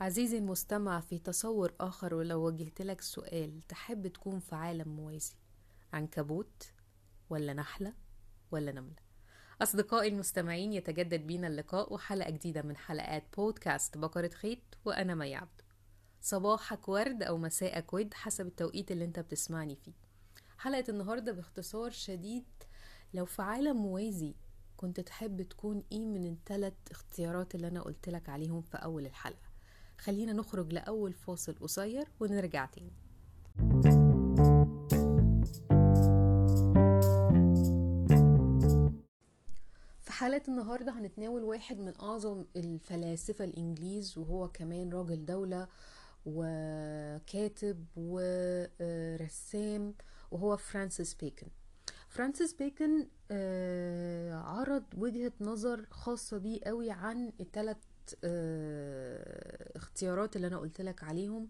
عزيزي المستمع في تصور آخر ولو وجهت لك سؤال تحب تكون في عالم موازي عنكبوت ولا نحلة ولا نملة؟ أصدقائي المستمعين يتجدد بينا اللقاء وحلقة جديدة من حلقات بودكاست بقرة خيط وأنا مي عبد. صباحك ورد أو مساءك ود حسب التوقيت اللي أنت بتسمعني فيه. حلقة النهاردة باختصار شديد لو في عالم موازي كنت تحب تكون إيه من الثلاث اختيارات اللي أنا قلت لك عليهم في أول الحلقة؟ خلينا نخرج لأول فاصل قصير ونرجع تاني. في حلقة النهاردة هنتناول واحد من أعظم الفلاسفة الإنجليز وهو كمان راجل دولة وكاتب ورسام وهو فرانسيس بيكن. فرانسيس بيكن آه، عرض وجهة نظر خاصة بيه قوي عن الثلاث اختيارات اللي أنا قلت لك عليهم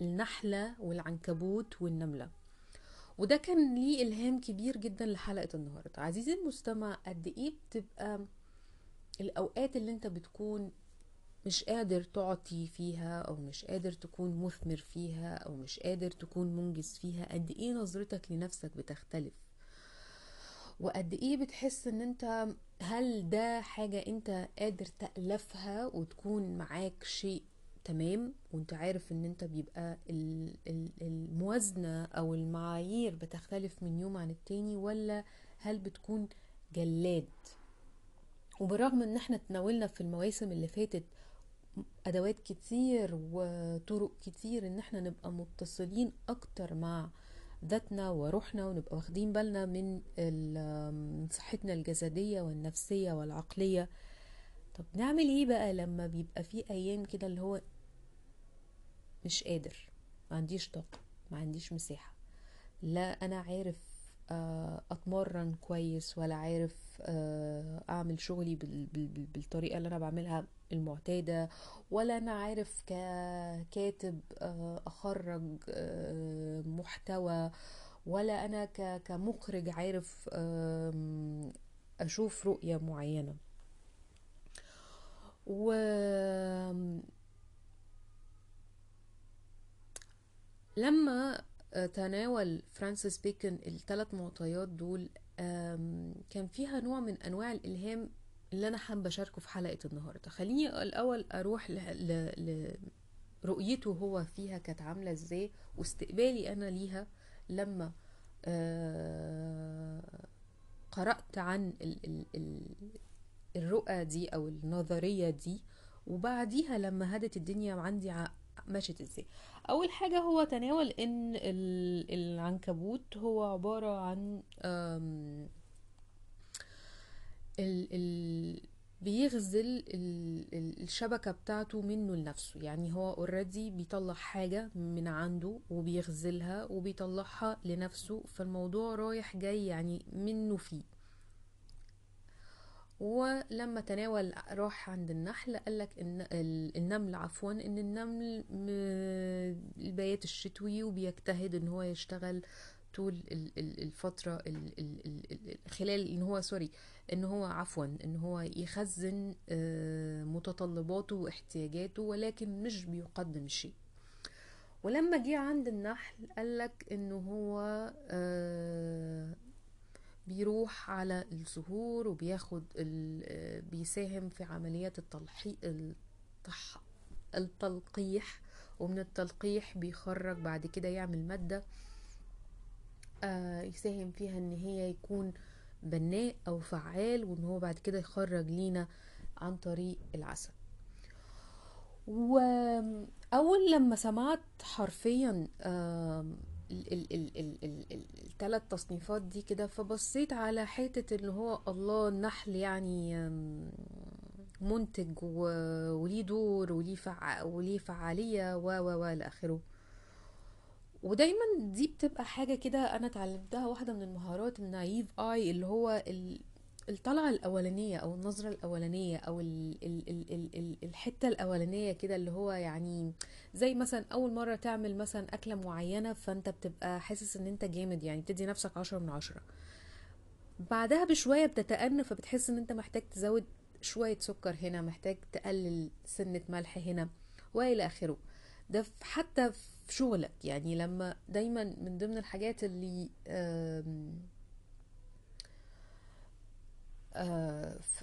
النحلة والعنكبوت والنملة. وده كان ليه إلهام كبير جدا لحلقة النهاردة. عزيزي المستمع قد إيه بتبقى الأوقات اللي أنت بتكون مش قادر تعطي فيها أو مش قادر تكون مثمر فيها أو مش قادر تكون منجز فيها قد إيه نظرتك لنفسك بتختلف؟ وقد إيه بتحس إن أنت هل ده حاجة أنت قادر تألفها وتكون معاك شيء تمام؟ وأنت عارف إن أنت بيبقى الموازنة أو المعايير بتختلف من يوم عن التاني ولا هل بتكون جلاد؟ وبرغم إن إحنا تناولنا في المواسم اللي فاتت أدوات كتير وطرق كتير إن إحنا نبقى متصلين أكتر مع ذاتنا وروحنا ونبقى واخدين بالنا من صحتنا الجسدية والنفسية والعقلية. طب نعمل إيه بقى لما بيبقى في أيام كده اللي هو مش قادر ما عنديش طاقة ما عنديش مساحة؟ لا أنا عارف أتمرن كويس ولا عارف آه، أعمل شغلي بالطريقة اللي أنا بعملها المعتادة ولا أنا عارف ككاتب آه، أخرج محتوى ولا أنا كمخرج عارف أشوف رؤية معينة. و لما تناول فرانسيس بيكن الثلاث معطيات دول كان فيها نوع من أنواع الإلهام اللي أنا حابة أشاركه في حلقة النهارده. خليني الأول أروح لرؤيته هو فيها كانت عاملة إزاي واستقبالي أنا ليها لما قرأت عن الرؤى دي أو النظرية دي وبعديها لما هدت الدنيا عندي مشت إزاي. أول حاجة هو تناول إن العنكبوت هو عبارة عن ال ال بيغزل الشبكة بتاعته منه لنفسه. يعني هو اوريدي بيطلع حاجة من عنده وبيغزلها وبيطلعها لنفسه فالموضوع رايح جاي يعني منه فيه. ولما تناول راح عند النحل قالك إن النمل عفوا إن النمل البيات الشتوي وبيجتهد إن هو يشتغل طول الفترة خلال إن هو سوري إن هو عفوا إن هو يخزن آه، متطلباته واحتياجاته ولكن مش بيقدم شيء. ولما جه عند النحل قالك إنه هو آه، بيروح على الزهور وبياخد بيساهم في عمليات التلحيق التح... التلقيح ومن التلقيح بيخرج بعد كده يعمل مادة آه يساهم فيها إن هي يكون بناء أو فعال وإن هو بعد كده يخرج لينا عن طريق العسل. واول لما سمعت حرفيا آه الثلاث تصنيفات دي كده فبصيت على حتة اللي هو الله النحل يعني منتج وليه دور وليه فع... فعالية و و و لآخره ودايما دي بتبقى حاجة كده أنا اتعلمتها واحدة من المهارات النايف آي اللي هو ال... الطلعة الأولانية أو النظرة الأولانية أو ال ال ال ال ال الحتة الأولانية كده اللي هو يعني زي مثلا أول مرة تعمل مثلا أكلة معينة فأنت بتبقى حاسس إن أنت جامد يعني تدي نفسك عشرة من عشرة. بعدها بشوية بتتأنى فبتحس إن أنت محتاج تزود شوية سكر هنا محتاج تقلل سنة ملح هنا وإلى آخره. ده حتى في شغلك يعني لما دايما من ضمن الحاجات اللي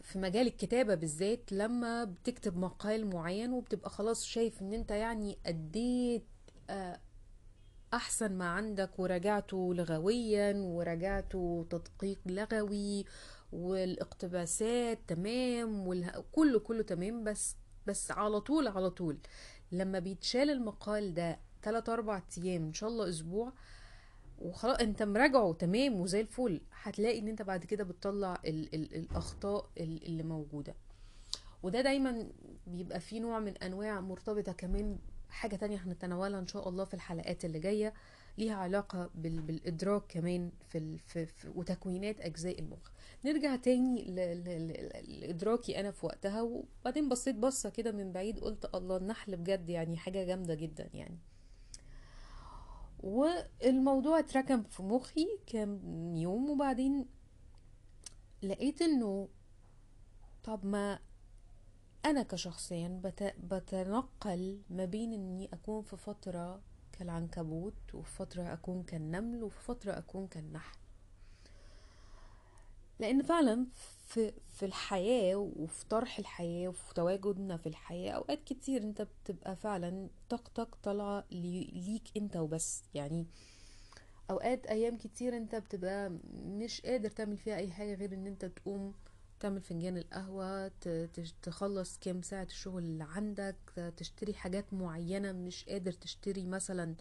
في مجال الكتابة بالذات لما بتكتب مقال معين وبتبقى خلاص شايف إن أنت يعني أديت آه، أحسن ما عندك وراجعته لغويا وراجعته تدقيق لغوي والاقتباسات تمام وكله كله تمام بس بس على طول على طول لما بيتشال المقال ده 3 4 أيام إن شاء الله أسبوع وخلاص انت مراجعه تمام وزي الفل. هتلاقي ان انت بعد كده بتطلع ال ال الأخطاء ال- اللي موجودة. وده دايما بيبقى فيه نوع من أنواع مرتبطة كمان حاجة تانية هنتناولها إن شاء الله في الحلقات اللي جاية ليها علاقة بال بالإدراك كمان في, ال في, في وتكوينات أجزاء المخ. نرجع تاني لإدراكي أنا في وقتها وبعدين بصيت بصة كده من بعيد قلت الله النحل بجد يعني حاجة جامدة جدا يعني. والموضوع اتركم في مخي كام يوم وبعدين لقيت إنه طب ما أنا كشخصيا بت... بتنقل ما بين إني أكون في فترة كالعنكبوت وفي فترة أكون كالنمل وفي فترة أكون كالنحل. لأن فعلا في في الحياة وفي طرح الحياة وفي تواجدنا في الحياة أوقات كتير أنت بتبقى فعلا طاقتك طالعة لي- ليك أنت وبس. يعني أوقات أيام كتير أنت بتبقى مش قادر تعمل فيها أي حاجة غير إن أنت تقوم تعمل فنجان القهوة تخلص كام ساعة الشغل اللي عندك تشتري حاجات معينة مش قادر تشتري مثلا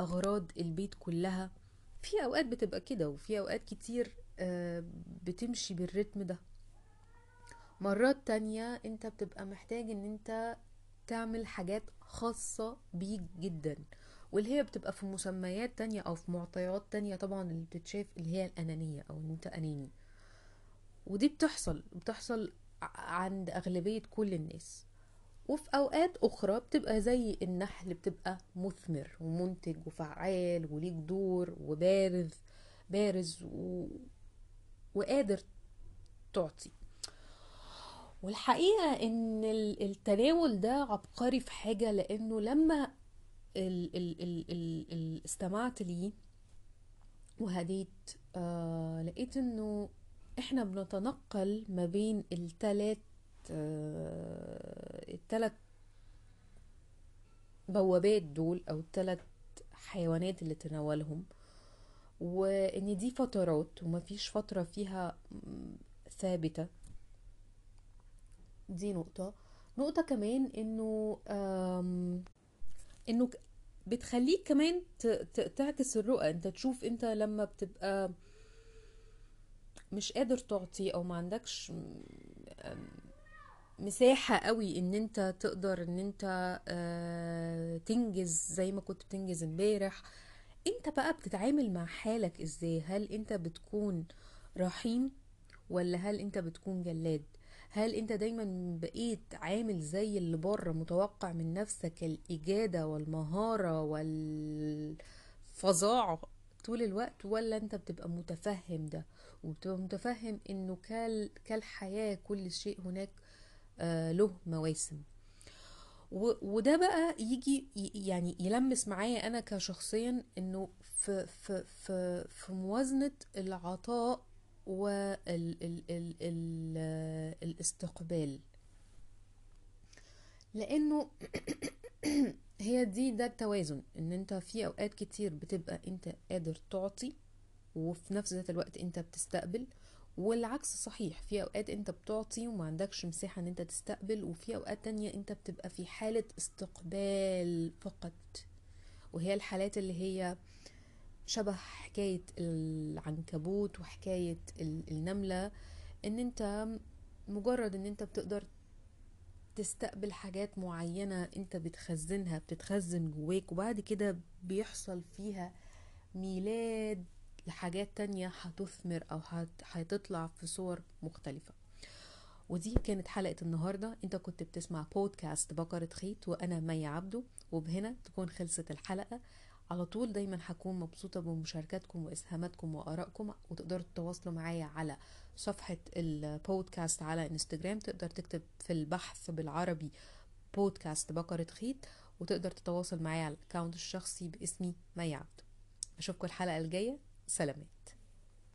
أغراض البيت كلها. في أوقات بتبقى كده وفي أوقات كتير بتمشي بالريتم ده. مرات تانية انت بتبقى محتاج ان انت تعمل حاجات خاصة بيك جدا واللي هي بتبقى في مسميات تانية أو في معطيات تانية طبعا اللي بتتشاف اللي هي الأنانية أو إن أنت أناني. ودي بتحصل بتحصل عند أغلبية كل الناس. وفي أوقات أخرى بتبقى زي النحل بتبقى مثمر ومنتج وفعال وليك دور وبارز بارز و... وقادر تعطي. والحقيقة إن ال- التناول ده عبقري في حاجة لأنه لما ال ال ال ال ال استمعت ليه وهديت آه لقيت إنه إحنا بنتنقل ما بين التلات آه التلات بوابات دول أو التلات حيوانات اللي تناولهم. وإن دي فترات ومفيش فترة فيها ثابتة. دي نقطة. نقطة كمان إنه إنه بتخليك كمان تعكس الرؤى. أنت تشوف أنت لما بتبقى مش قادر تعطي أو ما عندكش مساحة قوي إن أنت تقدر إن أنت آه، تنجز زي ما كنت بتنجز امبارح انت بقى بتتعامل مع حالك إزاي؟ هل انت بتكون رحيم ولا هل انت بتكون جلاد؟ هل انت دايما بقيت عامل زي اللي بره متوقع من نفسك الإجادة والمهارة والفظاعة طول الوقت ولا انت بتبقى متفهم ده؟ وبتبقى متفهم انه كال كالحياة كل شيء هناك آه له مواسم. وده بقى يجي يعني يلمس معايا أنا كشخصيا إنه في في في في موازنة العطاء وال ال ال ال الاستقبال. لأنه هي دي ده التوازن إن أنت في أوقات كتير بتبقى أنت قادر تعطي وفي نفس ذات الوقت أنت بتستقبل والعكس صحيح في أوقات أنت بتعطي وما عندكش مساحة إن أنت تستقبل وفي أوقات تانية أنت بتبقى في حالة استقبال فقط. وهي الحالات اللي هي شبه حكاية العنكبوت وحكاية ال- النملة إن أنت مجرد إن أنت بتقدر تستقبل حاجات معينة أنت بتخزنها بتتخزن جواك وبعد كده بيحصل فيها ميلاد لحاجات تانية هتثمر هت- هتطلع في صور مختلفة. ودي كانت حلقة النهاردة. انت كنت بتسمع بودكاست بقرة خيط وأنا مي عبده. وبهنا تكون خلصت الحلقة. على طول دايما هكون مبسوطة بمشاركاتكم وإسهاماتكم وآرائكم وتقدروا تتواصلوا معايا على صفحة البودكاست على إنستجرام. تقدر تكتب في البحث بالعربي بودكاست بكرة خيط وتقدر تتواصل معايا على ال account الشخصي باسمي مي عبد أشوفكم الحلقة الجاية. سلامات